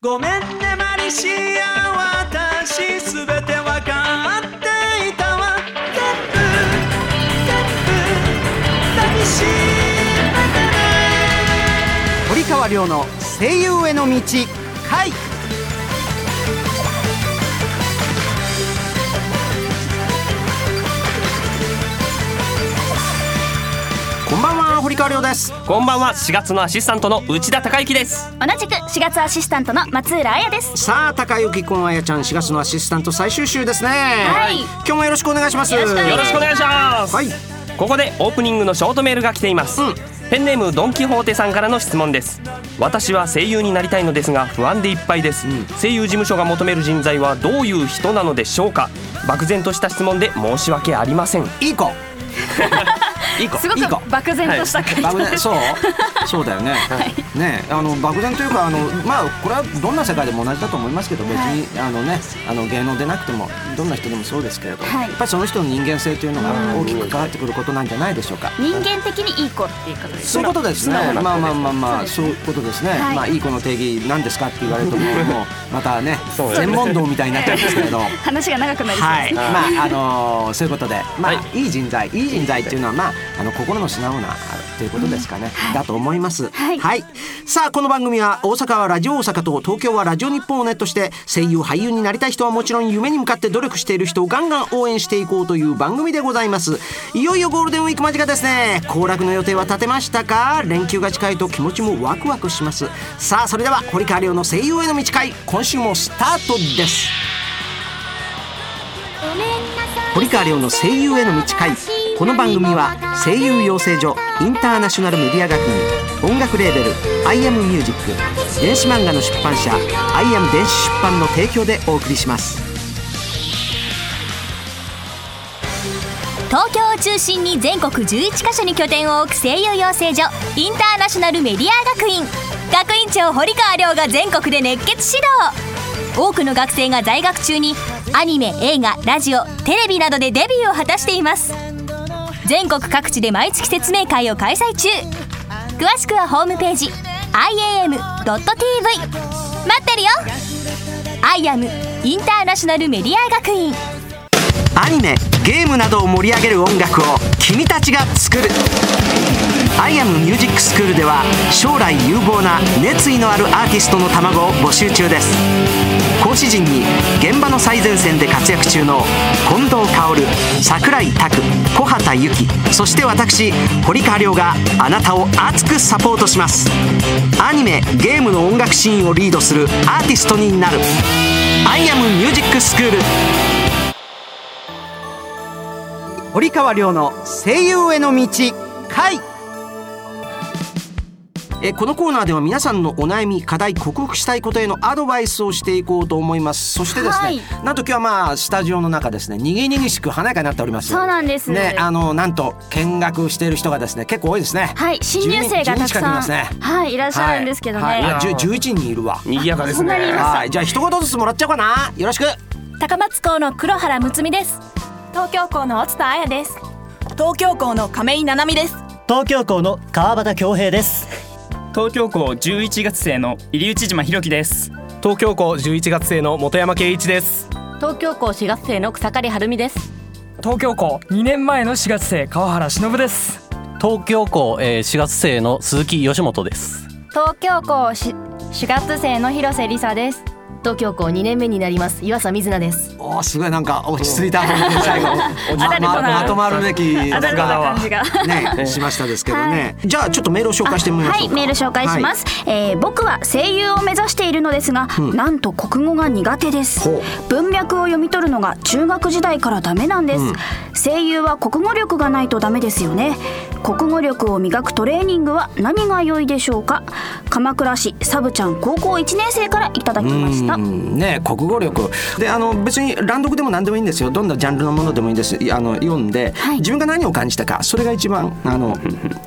ごめんねマリシア私すべてわかっていたわ。全部全部抱きしめてね堀川亮の声優への道。川亮です。こんばんは。4月のアシスタントの内田孝之です。同じく4月アシスタントの松浦彩です。さあ高幸くんあやちゃん4月のアシスタント最終週ですね。はい。今日もよろしくお願いします。よろしくお願いします。はい。ここでオープニングのショートメールが来ています、うん。ペンネームドン・キホーテさんからの質問です。私は声優になりたいのですが不安でいっぱいです、声優事務所が求める人材はどういう人なのでしょうか。漠然とした質問で申し訳ありません。いい子 すごくいい子。漠然とした回答漠然そう？そうだよね、ねあの漠然というかあのまあこれはどんな世界でも同じだと思いますけど別に、あのねあの芸能でなくてもどんな人でもそうですけれど、はい。やっぱりその人の人間性というのが大きく関わってくることなんじゃないでしょうか。人間的にいい子っていうことですそういうことですね。まあまあまあまあそそういうことですね。はい。まあいい子の定義なんですかって言われると もうもうまたね専門道みたいになっちゃうんですけれど。話が長くなりそうまああのーそういうことで、まあ、、はいい人材いい人材っていうのはまああの心の素直なあということですかね、だと思います。はいさあこの番組は大阪はラジオ大阪と東京はラジオ日本をネットして声優俳優になりたい人はもちろん夢に向かって努力している人をガンガン応援していこうという番組でございます。いよいよゴールデンウィーク間近ですね。行楽の予定は立てましたか？連休が近いと気持ちもワクワクします。さあそれでは堀川亮の声優への道会今週もスタートです。堀川りょうの声優への道この番組は声優養成所インターナショナルメディア学院音楽レーベル「アイアムミュージック電子漫画の出版社「アイアム電子出版」の提供でお送りします。東京を中心に全国11カ所に拠点を置く声優養成所インターナショナルメディア学院。学院長堀川りょうが全国で熱血指導。多くの学生が在学中にアニメ映画ラジオテレビなどでデビューを果たしています。全国各地で毎月説明会を開催中。詳しくはホームページ iam.tv 待ってるよ。IAM インターナショナルメディア学院。アニメゲームなどを盛り上げる音楽を君たちが作る「アイアムミュージックスクール」では将来有望な熱意のあるアーティストの卵を募集中です。講師陣に現場の最前線で活躍中の近藤薫櫻井拓小畑由紀そして私堀川亮があなたを熱くサポートします。アニメゲームの音楽シーンをリードするアーティストになる「アイアムミュージックスクール」堀川亮の声優への道回えこのコーナーでは皆さんのお悩み課題克服したいことへのアドバイスをしていこうと思います。そしてですね、はい。なんと今日はまあスタジオの中ですねにぎにぎしく華やかになっておりますそうなんです。ねあのなんと見学している人がですね結構多いですね。はい、新入生がたく10人近くいさん、ますね。はい、いらっしゃるんですけどね。はい。はい、10 11人いるわ。賑やかですね。はい。じゃあ一言ずつもらっちゃおうかな。よろしく。高松港の黒原睦美です。東京校の落田彩です。東京校の亀井七海です東京校の川端恭平です東京校11月生の入内島弘樹です。東京校11月生の本山圭一です。東京校4月生の草刈晴美です。東京校2年前の4月生川原忍です。東京校、えー、4月生の鈴木義元です。東京校し4月生の広瀬梨沙です東京校2年目になります岩佐水菜です。おーすごいなんか落ち着い。た最後まままとまるべきが。ね しましたですけどね、じゃあちょっとメールを紹介してみまはい、しょうか。メール紹介します、えー僕は声優を目指しているのですが、なんと国語が苦手です。ほ文脈を読み取るのが中学時代からダメなんです、声優は国語力がないとダメですよね国語力を磨くトレーニングは何が良いでしょうか？鎌倉市サブちゃん高校1年生からいただきました。うんね国語力。であの別に乱読でも何でもいいんですよ。どんなジャンルのものでもいいんです。あの読んで、はい。自分が何を感じたかそれが一番あの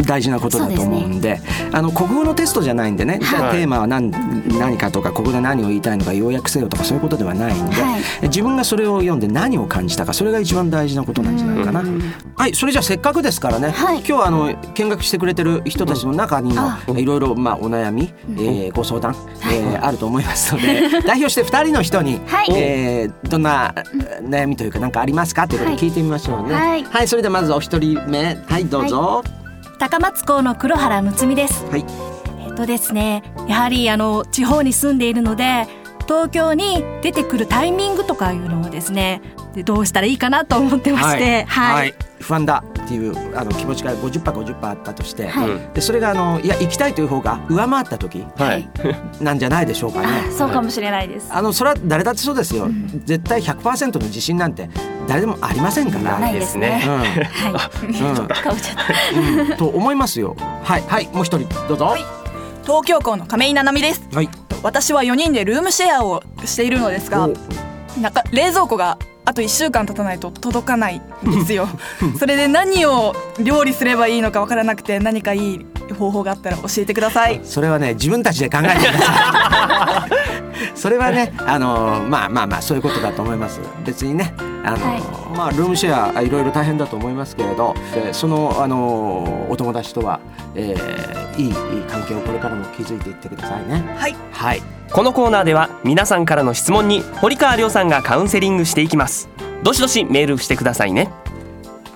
大事なことだと思うんで。あの国語のテストじゃないんでね、じゃあテーマは何何かとかここで何を言いたいのか要約せよとかそういうことではないんで、はい。自分がそれを読んで何を感じたかそれが一番大事なことなんじゃないかな。はいそれじゃあせっかくですからね、はい。今日日あの見学してくれてる人たちの中にもいろいろまあお悩み、えーご相談、えーあると思いますので 代表して2人の人に、はい。えーどんな悩みというか何かありますかということで聞いてみましょうね。はい。はい、それではまずお一人目。はいどうぞ。高松港の黒原睦美です。はい、えっとですねやはりあの地方に住んでいるので東京に出てくるタイミングとかいうのをですねでどうしたらいいかなと思ってまして。はい、不安だっていうあの気持ちが50%、50%あったとして、はい。でそれがあのいや行きたいという方が上回った時はい。なんじゃないでしょうかね。そうかもしれないです。あのそれは誰だってそうですよ、絶対100%の自信なんて誰でもありませんから。ないですね。うん。うん。うん。と思いますよ。はいはいもう一人。どうぞ。はい。東京港の亀井七海です。私は4人でルームシェアをしているのですがなんか冷蔵庫があと1週間経たないと届かないんですよ。それで何を料理すればいいのかわからなくて何かいい方法があったら教えてください それはね自分たちで考えてください。それはねあのまあまあまあそういうことだと思います。別にねあの、まあルームシェアいろいろ大変だと思いますけれど、えーそのあのお友達とは、えーいいいい関係をこれからも築いていってくださいね。はいはい。このコーナーでは皆さんからの質問に堀川亮さんがカウンセリングしていきますどしどしメールしてくださいね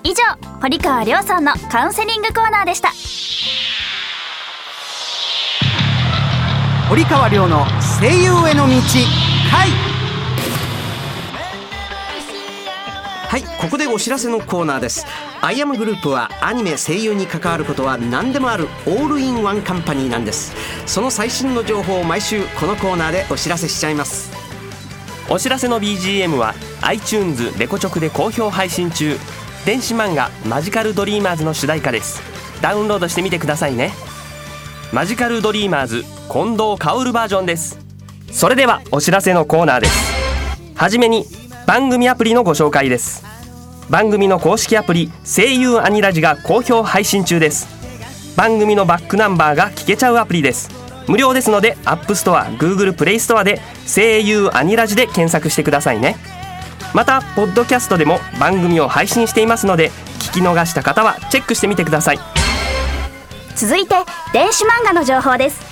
以上堀川りょうさんのカウンセリングコーナーでした堀川りょうの声優への道はいはいここでお知らせのコーナーです。アイアムグループはアニメ声優に関わることは何でもあるオールインワンカンパニーなんです。その最新の情報を毎週このコーナーでお知らせしちゃいます。お知らせの BGM は iTunes レコチョクで好評配信中。電子漫画マジカルドリーマーズの主題歌です。ダウンロードしてみてくださいね。マジカルドリーマーズ近藤薫バージョンです。それではお知らせのコーナーです。はじめに番組アプリのご紹介です。番組の公式アプリ声優アニラジが好評配信中です。番組のバックナンバーが聞けちゃうアプリです。無料ですので App Store、Google Play Store で声優アニラジで検索してくださいね。またポッドキャストでも番組を配信していますので聞き逃した方はチェックしてみてください。続いて電子漫画の情報です。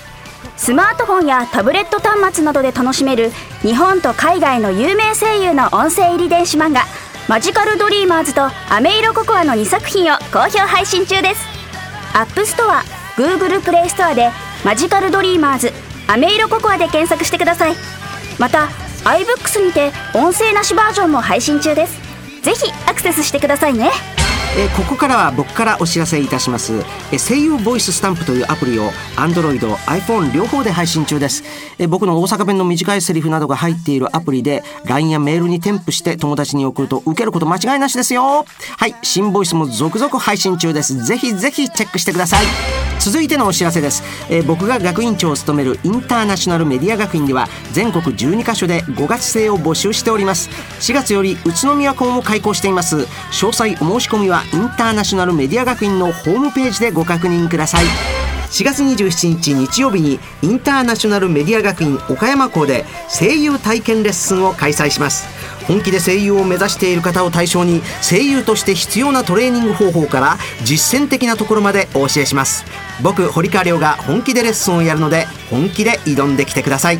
スマートフォンやタブレット端末などで楽しめる日本と海外の有名声優の音声入り電子漫画「マジカルドリーマーズ」と「アメイロココア」の2作品を好評配信中です。App Store Google プレイストアで「マジカルドリーマーズ」「アメイロココア」で検索してください。また iBooks にて音声なしバージョンも配信中です。ぜひアクセスしてくださいね。えここからは僕からお知らせいたします、え声優ボイススタンプというアプリを Android、iPhone 両方で配信中です、え僕の大阪弁の短いセリフなどが入っているアプリで LINE やメールに添付して友達に送ると受けること間違いなしですよ。はい新ボイスも続々配信中です。ぜひぜひチェックしてください。続いてのお知らせです、え僕が学院長を務めるインターナショナルメディア学院では全国12カ所で5月生を募集しております。4月より宇都宮校も開校しています。詳細お申し込みはインターナショナルメディア学院のホームページでご確認ください。4月27日日曜日にインターナショナルメディア学院岡山校で声優体験レッスンを開催します。本気で声優を目指している方を対象に声優として必要なトレーニング方法から実践的なところまでお教えします。僕堀川亮が本気でレッスンをやるので本気で挑んできてください。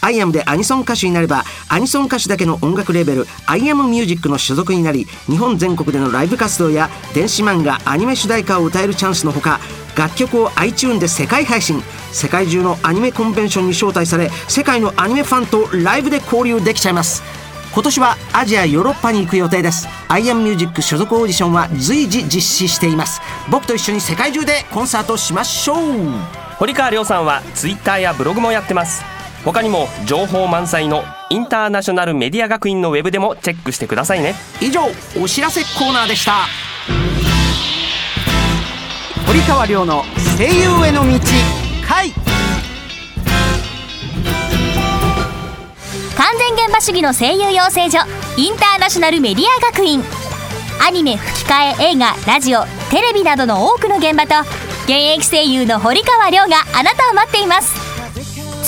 アイアムでアニソン歌手になればアニソン歌手だけの音楽レーベルアイアムミュージックの所属になり日本全国でのライブ活動や電子漫画アニメ主題歌を歌えるチャンスのほか楽曲を iTunes で世界配信世界中のアニメコンベンションに招待され世界のアニメファンとライブで交流できちゃいます。今年はアジアヨーロッパに行く予定です。アイアムミュージック所属オーディションは随時実施しています。僕と一緒に世界中でコンサートしましょう。堀川亮さんは Twitter やブログもやってます。他にも情報満載のインターナショナルメディア学院のウェブでもチェックしてくださいね。以上お知らせコーナーでした。堀川亮の声優への道回。完全現場主義の声優養成所インターナショナルメディア学院。アニメ吹き替え映画ラジオテレビなどの多くの現場と現役声優の堀川亮があなたを待っています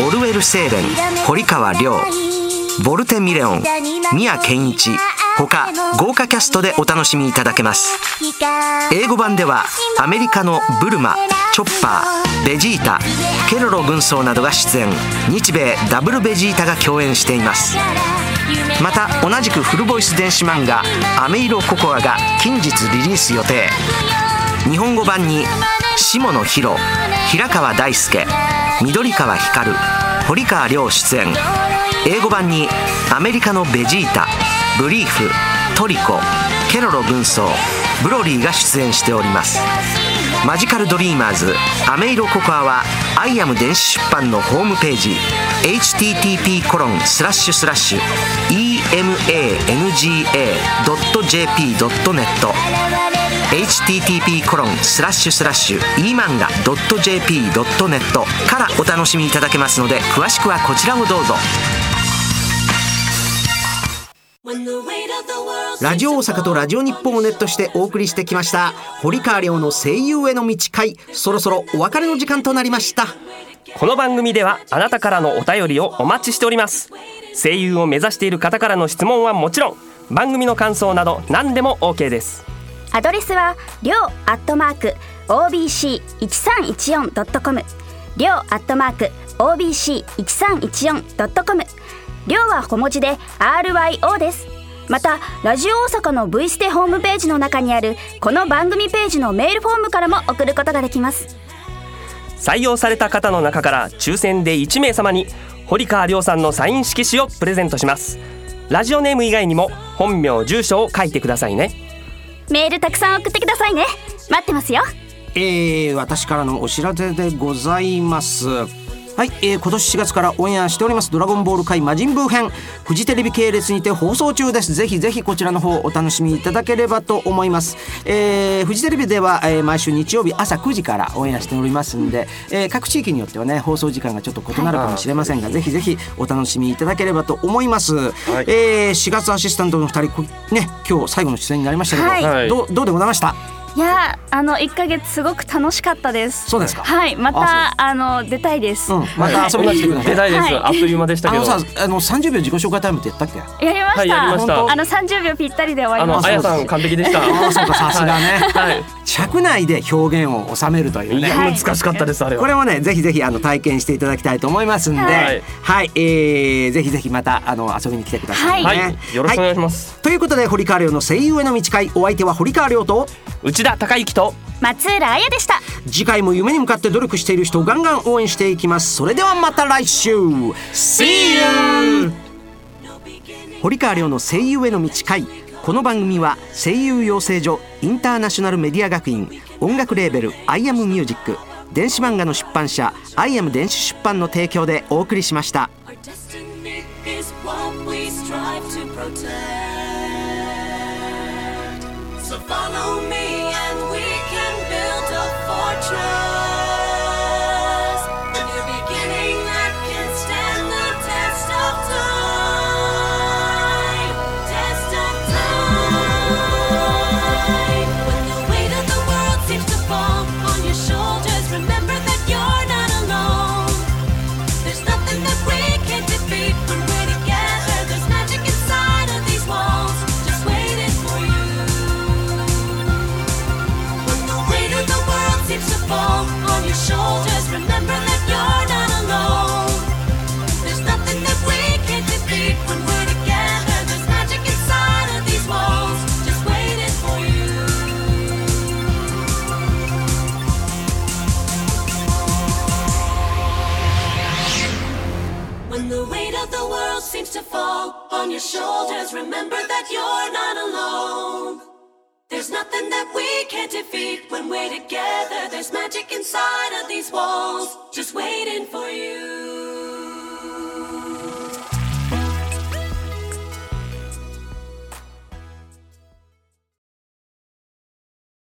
オルウェル・セーレン堀川亮ボルテ・ミレオン宮健一他豪華キャストでお楽しみいただけます。英語版ではアメリカのブルマチョッパーベジータケロロ軍曹などが出演。日米ダブルベジータが共演しています。また同じくフルボイス電子漫画「アメイロココア」が近日リリース予定。日本語版に下野紘平川大輔緑川光堀川亮出演。英語版にアメリカのベジータブリーフトリコケロロ軍曹ブロリーが出演しております。マジカルドリーマーズアメイロココアはアイアム電子出版のホームページ http コロンスラッシュスラッシュ emanga.jp.net http コロンスラッシュスラッシュ emanga.jp.net からお楽しみいただけますので詳しくはこちらをどうぞ。ラジオ大阪とラジオ日本をネットしてお送りしてきました堀川亮の声優への道会。そろそろお別れの時間となりました。この番組ではあなたからのお便りをお待ちしております。声優を目指している方からの質問はもちろん番組の感想など何でも OK ですアドレスはりょうアットマーク OBC1314.com りょうアットマーク OBC1314.com りょうは小文字で RYO です。またラジオ大阪の V ステホームページの中にあるこの番組ページのメールフォームからも送ることができます。採用された方の中から抽選で1名様に堀川亮さんのサイン色紙をプレゼントします。ラジオネーム以外にも本名住所を書いてくださいね。メールたくさん送ってくださいね。待ってますよ。えー、私からのお知らせでございます。はい、えー、今年4月からオンエアしております「ドラゴンボール界魔人ブー編」フジテレビ系列にて放送中です。ぜひぜひこちらの方お楽しみいただければと思います、えー、フジテレビでは、えー、毎週日曜日朝9時からオンエアしておりますんで、えー、各地域によってはね放送時間がちょっと異なるかもしれませんが、はい、ぜひぜひお楽しみいただければと思います、はい、えー、4月アシスタントの2人ね今日最後の出演になりましたけど、はい、どうどうでございました？いやあの一ヶ月すごく楽しかったです。そうですか？はい、またあの出たいです。うん、また遊びに来てください。出たいです。あっという間でしたけど。あのさ、あの三十秒自己紹介タイムってやったっけ？やりました。はい、やりました。あの三十秒ぴったりで終わりました。あやさん完璧でした。あそうかさすがね。はい。尺内で表現を収めるというね。難しかったですあれは。これもねぜひぜひあの体験していただきたいと思いますんで、はい、はい、えー、ぜひぜひまたあの遊びに来てください、ね、はい。よろしくお願いします。ということで堀川亮の声優への道会お相手は堀川亮と内田孝之と松浦彩でした。次回も夢に向かって努力している人をガンガン応援していきます。それではまた来週。See you! 堀川亮の声優への道会。この番組は声優養成所インターナショナルメディア学院音楽レーベル「アイアムミュージック電子漫画の出版社「アイアム電子出版」の提供でお送りしました。Seems to fall on your shoulders, remember that you're not alone. There's nothing that we can't defeat when we're together. There's magic inside of these walls, just waiting for you.